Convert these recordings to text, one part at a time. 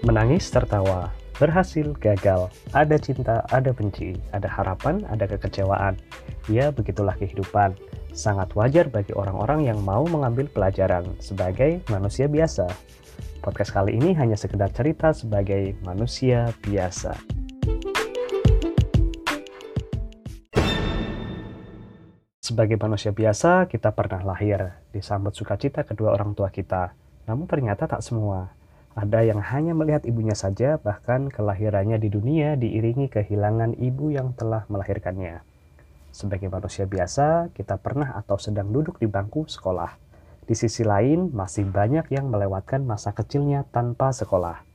Menangis, tertawa, berhasil, gagal, ada cinta, ada benci, ada harapan, ada kekecewaan. Ya, begitulah kehidupan. Sangat wajar bagi orang-orang yang mau mengambil pelajaran sebagai manusia biasa. Podcast kali ini hanya sekedar cerita sebagai manusia biasa. Sebagai manusia biasa, kita pernah lahir, disambut sukacita kedua orang tua kita. Namun ternyata tak semua. Ada yang hanya melihat ibunya saja, bahkan kelahirannya di dunia diiringi kehilangan ibu yang telah melahirkannya. Sebagai manusia biasa, kita pernah atau sedang duduk di bangku sekolah. Di sisi lain, masih banyak yang melewatkan masa kecilnya tanpa sekolah.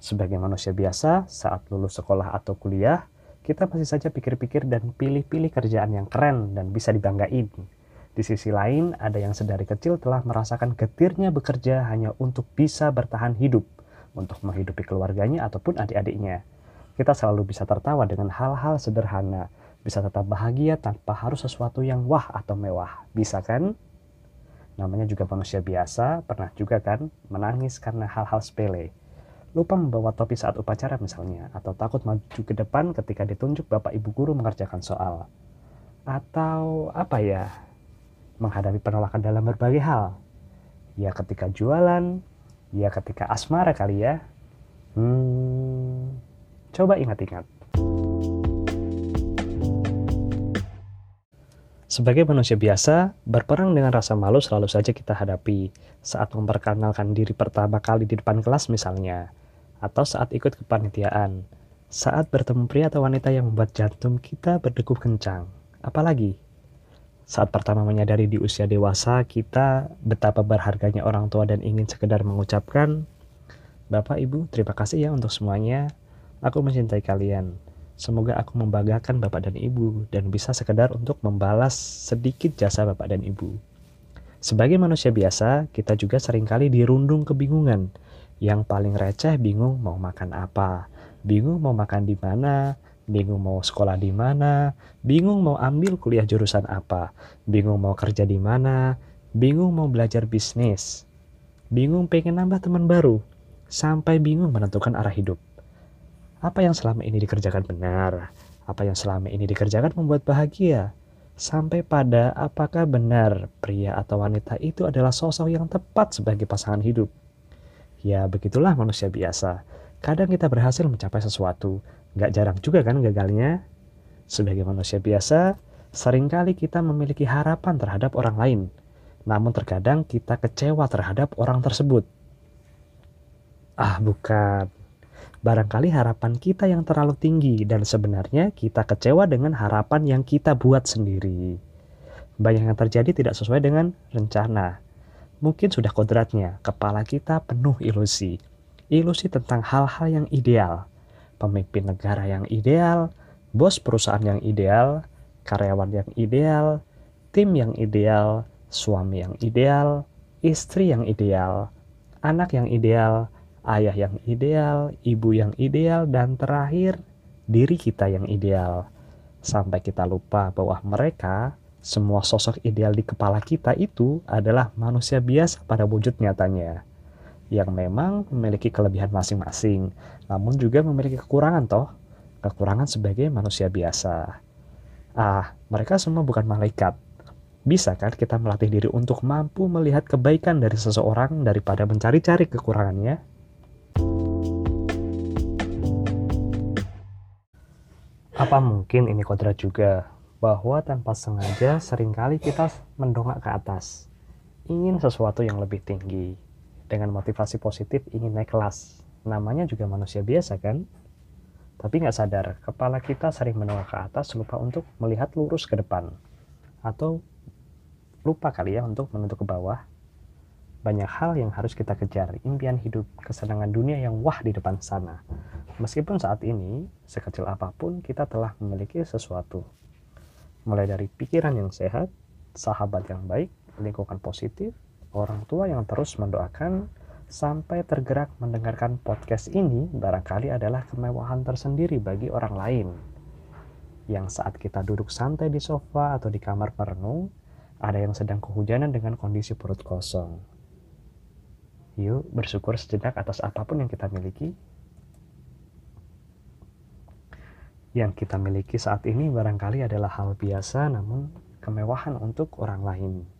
Sebagai manusia biasa, saat lulus sekolah atau kuliah, kita masih saja pikir-pikir dan pilih-pilih kerjaan yang keren dan bisa dibanggain. Di sisi lain, ada yang sedari kecil telah merasakan getirnya bekerja hanya untuk bisa bertahan hidup, untuk menghidupi keluarganya ataupun adik-adiknya. Kita selalu bisa tertawa dengan hal-hal sederhana, bisa tetap bahagia tanpa harus sesuatu yang wah atau mewah. Bisa kan? Namanya juga manusia biasa, pernah juga kan menangis karena hal-hal sepele. Lupa membawa topi saat upacara misalnya, atau takut maju ke depan ketika ditunjuk bapak ibu guru mengerjakan soal. Atau apa ya, menghadapi penolakan dalam berbagai hal. Ya ketika jualan, ya ketika asmara kali ya. Hmm, coba ingat-ingat. Sebagai manusia biasa, berperang dengan rasa malu selalu saja kita hadapi saat memperkenalkan diri pertama kali di depan kelas misalnya, atau saat ikut kepanitiaan, saat bertemu pria atau wanita yang membuat jantung kita berdegup kencang. Apalagi saat pertama menyadari di usia dewasa kita betapa berharganya orang tua dan ingin sekedar mengucapkan Bapak Ibu terima kasih ya untuk semuanya. Aku mencintai kalian. Semoga aku membanggakan Bapak dan Ibu dan bisa sekedar untuk membalas sedikit jasa Bapak dan Ibu. Sebagai manusia biasa kita juga sering kali dirundung kebingungan. Yang paling receh bingung mau makan apa? Bingung mau makan di mana bingung mau sekolah di mana, bingung mau ambil kuliah jurusan apa, bingung mau kerja di mana, bingung mau belajar bisnis, bingung pengen nambah teman baru, sampai bingung menentukan arah hidup. Apa yang selama ini dikerjakan benar? Apa yang selama ini dikerjakan membuat bahagia? Sampai pada apakah benar pria atau wanita itu adalah sosok yang tepat sebagai pasangan hidup? Ya, begitulah manusia biasa. Kadang kita berhasil mencapai sesuatu, Gak jarang juga kan gagalnya. Sebagai manusia biasa, sering kali kita memiliki harapan terhadap orang lain. Namun terkadang kita kecewa terhadap orang tersebut. Ah bukan. Barangkali harapan kita yang terlalu tinggi dan sebenarnya kita kecewa dengan harapan yang kita buat sendiri. Banyak yang terjadi tidak sesuai dengan rencana. Mungkin sudah kodratnya, kepala kita penuh ilusi. Ilusi tentang hal-hal yang ideal pemimpin negara yang ideal, bos perusahaan yang ideal, karyawan yang ideal, tim yang ideal, suami yang ideal, istri yang ideal, anak yang ideal, ayah yang ideal, ibu yang ideal, dan terakhir diri kita yang ideal. Sampai kita lupa bahwa mereka, semua sosok ideal di kepala kita itu adalah manusia biasa pada wujud nyatanya yang memang memiliki kelebihan masing-masing, namun juga memiliki kekurangan toh, kekurangan sebagai manusia biasa. Ah, mereka semua bukan malaikat. Bisa kan kita melatih diri untuk mampu melihat kebaikan dari seseorang daripada mencari-cari kekurangannya? Apa mungkin ini kodrat juga bahwa tanpa sengaja sering kali kita mendongak ke atas, ingin sesuatu yang lebih tinggi, dengan motivasi positif ingin naik kelas. Namanya juga manusia biasa kan? Tapi nggak sadar, kepala kita sering menolak ke atas lupa untuk melihat lurus ke depan. Atau lupa kali ya untuk menentuk ke bawah. Banyak hal yang harus kita kejar, impian hidup, kesenangan dunia yang wah di depan sana. Meskipun saat ini, sekecil apa pun, kita telah memiliki sesuatu. Mulai dari pikiran yang sehat, sahabat yang baik, lingkungan positif, orang tua yang terus mendoakan sampai tergerak mendengarkan podcast ini barangkali adalah kemewahan tersendiri bagi orang lain. Yang saat kita duduk santai di sofa atau di kamar merenung, ada yang sedang kehujanan dengan kondisi perut kosong. Yuk bersyukur sejenak atas apa pun yang kita miliki. Yang kita miliki saat ini barangkali adalah hal biasa namun kemewahan untuk orang lain.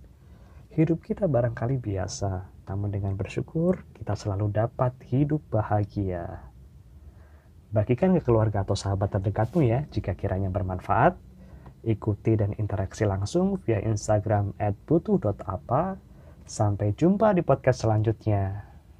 Hidup kita barangkali biasa, namun dengan bersyukur kita selalu dapat hidup bahagia. Bagikan ke keluarga atau sahabat terdekatmu ya jika kiranya bermanfaat. Ikuti dan interaksi langsung via Instagram @butuh.apa Sampai jumpa di podcast selanjutnya.